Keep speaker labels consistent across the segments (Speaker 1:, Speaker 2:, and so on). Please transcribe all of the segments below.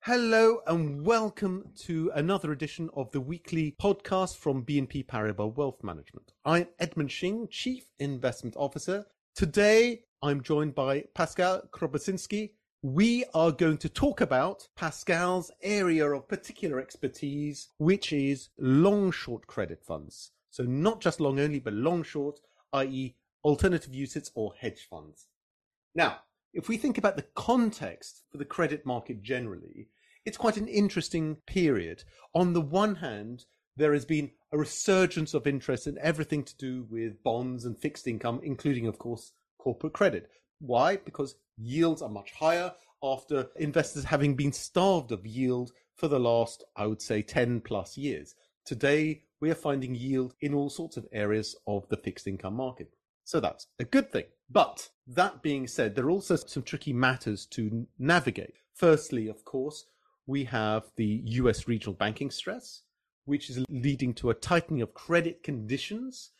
Speaker 1: Hello and welcome to another edition of the weekly podcast from BNP Paribas Wealth Management. I'm Edmund Shing, Chief Investment Officer. Today I'm joined by Pascal Chrobocinski. We are going to talk about Pascal's area of particular expertise, which is long short credit funds. So not just long only, but long short, i.e. alternative UCITS or hedge funds. Now, if we think about the context for the credit market generally, it's quite an interesting period. On the one hand, there has been a resurgence of interest in everything to do with bonds and fixed income, including, of course, corporate credit. Why? Because yields are much higher after investors having been starved of yield for the last, I would say, 10 plus years. Today, we are finding yield in all sorts of areas of the fixed income market. So that's a good thing. But that being said, there are also some tricky matters to navigate. Firstly, of course, we have the US regional banking stress, which is leading to a tightening of credit conditions,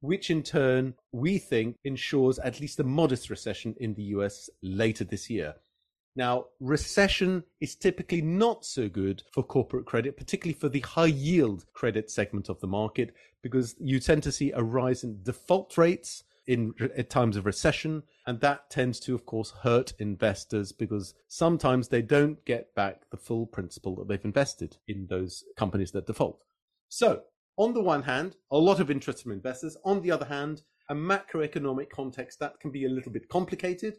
Speaker 1: which in turn we think ensures at least a modest recession in the US later this year. Now, recession is typically not so good for corporate credit, particularly for the high yield credit segment of the market, because you tend to see a rise in default rates in at times of recession and that tends to of course hurt investors because sometimes they don't get back the full principal that they've invested in those companies that default. So on the one hand a lot of interest from investors. On the other hand a macroeconomic context that can be a little bit complicated.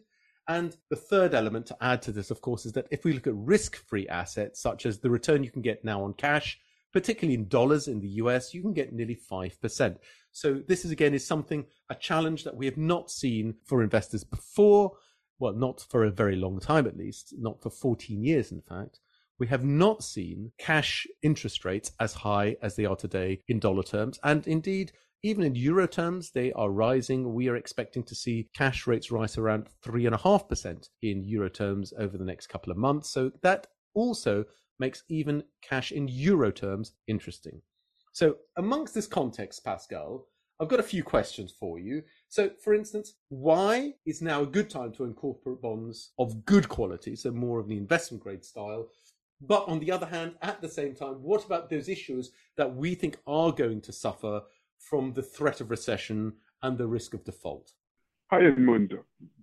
Speaker 1: And the third element to add to this, of course, is that if we look at risk free assets, such as the return you can get now on cash, particularly in dollars in the US, you can get nearly 5%. So this is again is something, a challenge that we have not seen for investors before. Well, not for a very long time, at least, not for 14 years, in fact. We have not seen cash interest rates as high as they are today in dollar terms. And indeed, even in euro terms, they are rising. We are expecting to see cash rates rise around 3.5% in euro terms over the next couple of months. So that also makes even cash in euro terms interesting. So, amongst this context, Pascal, I've got a few questions for you. So, for instance, why is now a good time to incorporate bonds of good quality, so more of the investment grade style? But on the other hand, at the same time, what about those issues that we think are going to suffer from the threat of recession and the risk of default?
Speaker 2: Hi, Edmund.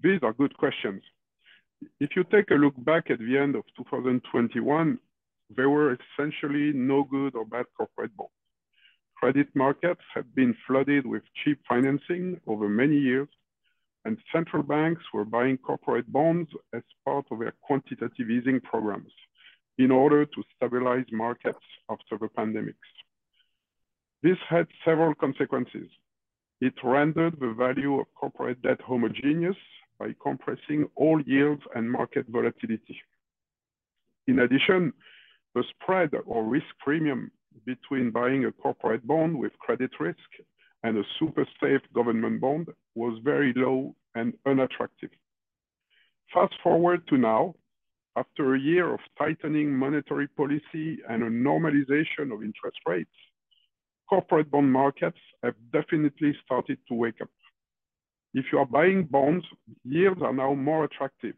Speaker 2: These are good questions. If you take a look back at the end of 2021, there were essentially no good or bad corporate bonds. Credit markets have been flooded with cheap financing over many years, and central banks were buying corporate bonds as part of their quantitative easing programs in order to stabilize markets after the pandemics. This had several consequences. It rendered the value of corporate debt homogeneous by compressing all yields and market volatility. In addition, the spread or risk premium between buying a corporate bond with credit risk and a super safe government bond was very low and unattractive. Fast forward to now, after a year of tightening monetary policy and a normalization of interest rates, corporate bond markets have definitely started to wake up. If you are buying bonds, yields are now more attractive,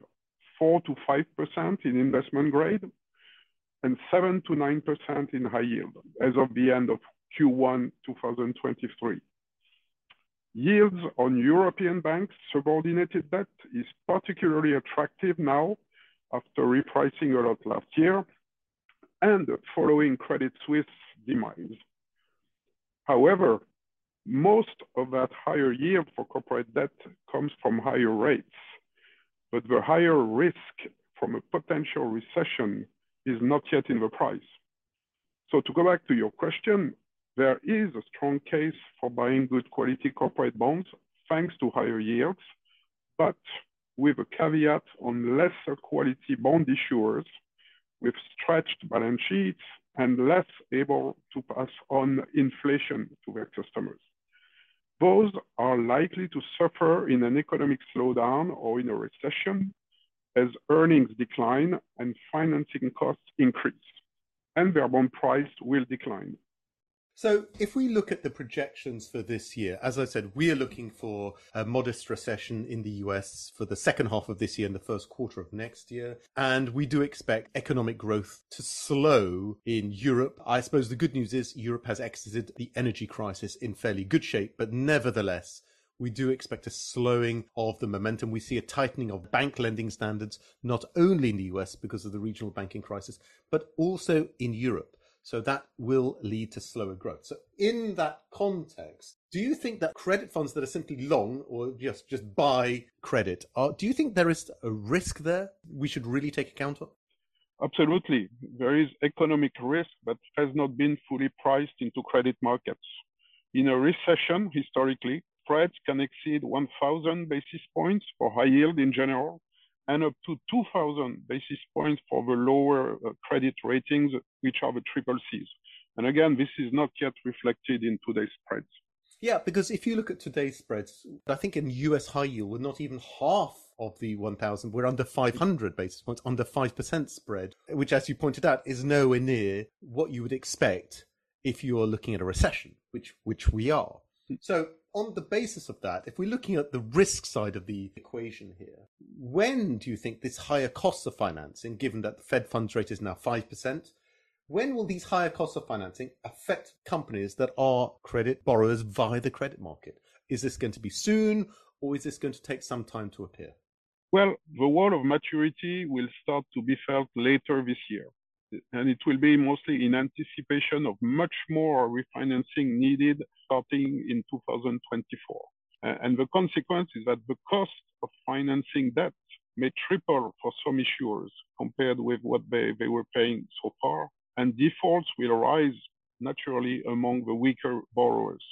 Speaker 2: 4 to 5% in investment grade and 7 to 9% in high yield as of the end of Q1 2023. Yields on European banks subordinated debt is particularly attractive now after repricing a lot last year and following Credit Suisse demise. However, most of that higher yield for corporate debt comes from higher rates, but the higher risk from a potential recession is not yet in the price. So to go back to your question, there is a strong case for buying good quality corporate bonds thanks to higher yields, but with a caveat on lesser quality bond issuers with stretched balance sheets and less able to pass on inflation to their customers. Those are likely to suffer in an economic slowdown or in a recession as earnings decline and financing costs increase, and their bond price will decline.
Speaker 1: So, if we look at the projections for this year, as I said, we are looking for a modest recession in the US for the second half of this year and the first quarter of next year. And we do expect economic growth to slow in Europe. I suppose the good news is Europe has exited the energy crisis in fairly good shape, but nevertheless, we do expect a slowing of the momentum. We see a tightening of bank lending standards, not only in the US because of the regional banking crisis, but also in Europe. So that will lead to slower growth. So in that context, do you think that credit funds that are simply long or just just buy credit, are, do you think there is a risk there we should really take account of?
Speaker 2: Absolutely. There is economic risk that has not been fully priced into credit markets. In a recession, historically, spreads can exceed 1,000 basis points for high yield in general and up to 2,000 basis points for the lower uh, credit ratings, which are the triple Cs. And again, this is not yet reflected in today's spreads.
Speaker 1: Yeah, because if you look at today's spreads, I think in US high yield, we're not even half of the 1,000. We're under 500 basis points, under 5% spread, which, as you pointed out, is nowhere near what you would expect if you are looking at a recession, which which we are. So on the basis of that, if we're looking at the risk side of the equation here, when do you think this higher cost of financing, given that the Fed funds rate is now 5%, when will these higher costs of financing affect companies that are credit borrowers via the credit market? Is this going to be soon or is this going to take some time to appear?
Speaker 2: Well, the wall of maturity will start to be felt later this year and it will be mostly in anticipation of much more refinancing needed starting in 2024. And the consequence is that the cost of financing debt may triple for some issuers compared with what they, they were paying so far, and defaults will rise naturally among the weaker borrowers.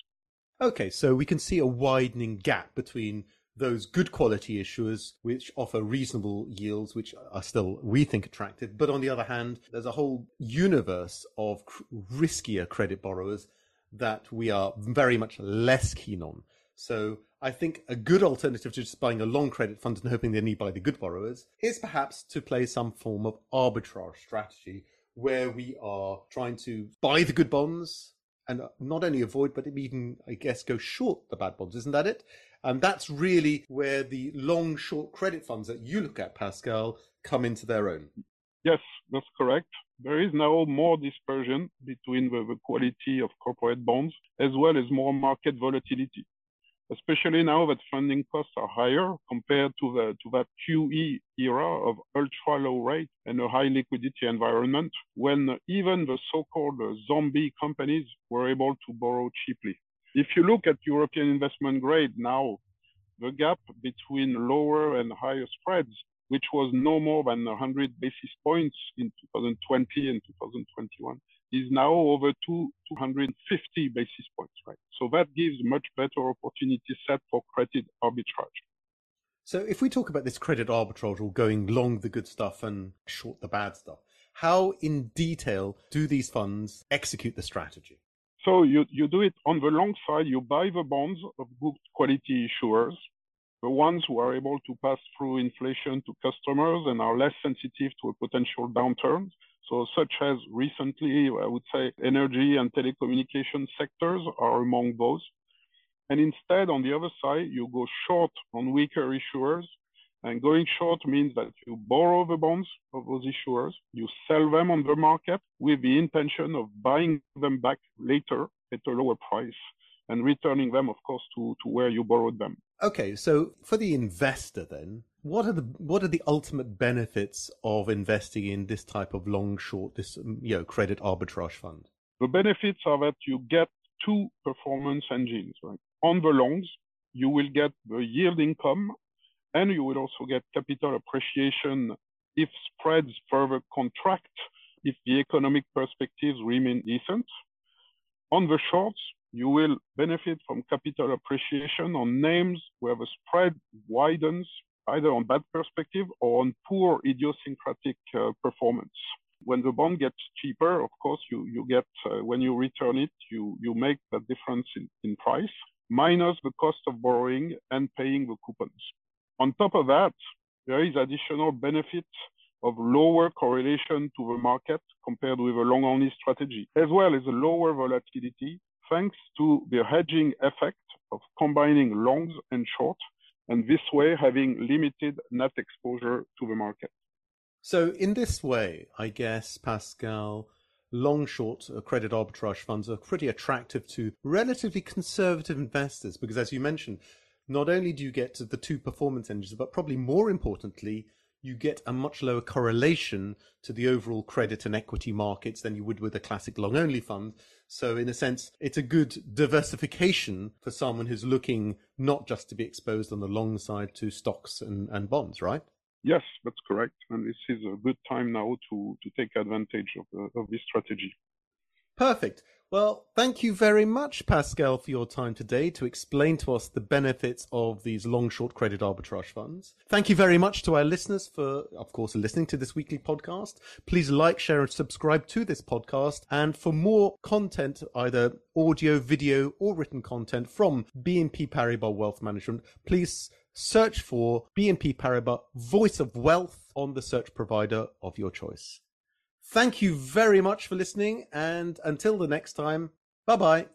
Speaker 1: Okay, so we can see a widening gap between those good quality issuers which offer reasonable yields, which are still, we think, attractive. But on the other hand, there's a whole universe of cr- riskier credit borrowers that we are very much less keen on. So I think a good alternative to just buying a long credit fund and hoping they only buy the good borrowers is perhaps to play some form of arbitrage strategy where we are trying to buy the good bonds and not only avoid, but even, I guess, go short the bad bonds. Isn't that it? And that's really where the long short credit funds that you look at, Pascal, come into their own.
Speaker 2: Yes, that's correct. There is now more dispersion between the, the quality of corporate bonds as well as more market volatility, especially now that funding costs are higher compared to, the, to that QE era of ultra low rate and a high liquidity environment when even the so-called zombie companies were able to borrow cheaply. If you look at European investment grade now, the gap between lower and higher spreads, which was no more than 100 basis points in 2020 and 2021, is now over two, 250 basis points, right? So that gives much better opportunity set for credit arbitrage.
Speaker 1: So if we talk about this credit arbitrage or going long the good stuff and short the bad stuff, how in detail do these funds execute the strategy?
Speaker 2: So you, you do it on the long side, you buy the bonds of good quality issuers, the ones who are able to pass through inflation to customers and are less sensitive to a potential downturn. So such as recently, I would say energy and telecommunication sectors are among those. And instead, on the other side, you go short on weaker issuers and going short means that you borrow the bonds of those issuers, you sell them on the market with the intention of buying them back later at a lower price and returning them, of course, to, to where you borrowed them.
Speaker 1: Okay, so for the investor then, what are the what are the ultimate benefits of investing in this type of long short this um, you know credit arbitrage fund?
Speaker 2: The benefits are that you get two performance engines, right? On the longs, you will get the yield income and you will also get capital appreciation if spreads further contract, if the economic perspectives remain decent. On the shorts, you will benefit from capital appreciation on names where the spread widens either on bad perspective or on poor idiosyncratic uh, performance. When the bond gets cheaper, of course, you, you get, uh, when you return it, you, you make the difference in, in price, minus the cost of borrowing and paying the coupons. On top of that, there is additional benefit of lower correlation to the market compared with a long only strategy, as well as a lower volatility thanks to the hedging effect of combining longs and short, and this way having limited net exposure to the market.
Speaker 1: So, in this way, I guess, Pascal, long short credit arbitrage funds are pretty attractive to relatively conservative investors because, as you mentioned, not only do you get the two performance engines, but probably more importantly, you get a much lower correlation to the overall credit and equity markets than you would with a classic long only fund. So, in a sense, it's a good diversification for someone who's looking not just to be exposed on the long side to stocks and, and bonds, right?
Speaker 2: Yes, that's correct. And this is a good time now to, to take advantage of, uh, of this strategy.
Speaker 1: Perfect. Well, thank you very much, Pascal, for your time today to explain to us the benefits of these long short credit arbitrage funds. Thank you very much to our listeners for, of course, listening to this weekly podcast. Please like, share, and subscribe to this podcast. And for more content, either audio, video, or written content from BNP Paribas Wealth Management, please search for BNP Paribas Voice of Wealth on the search provider of your choice. Thank you very much for listening, and until the next time, bye bye.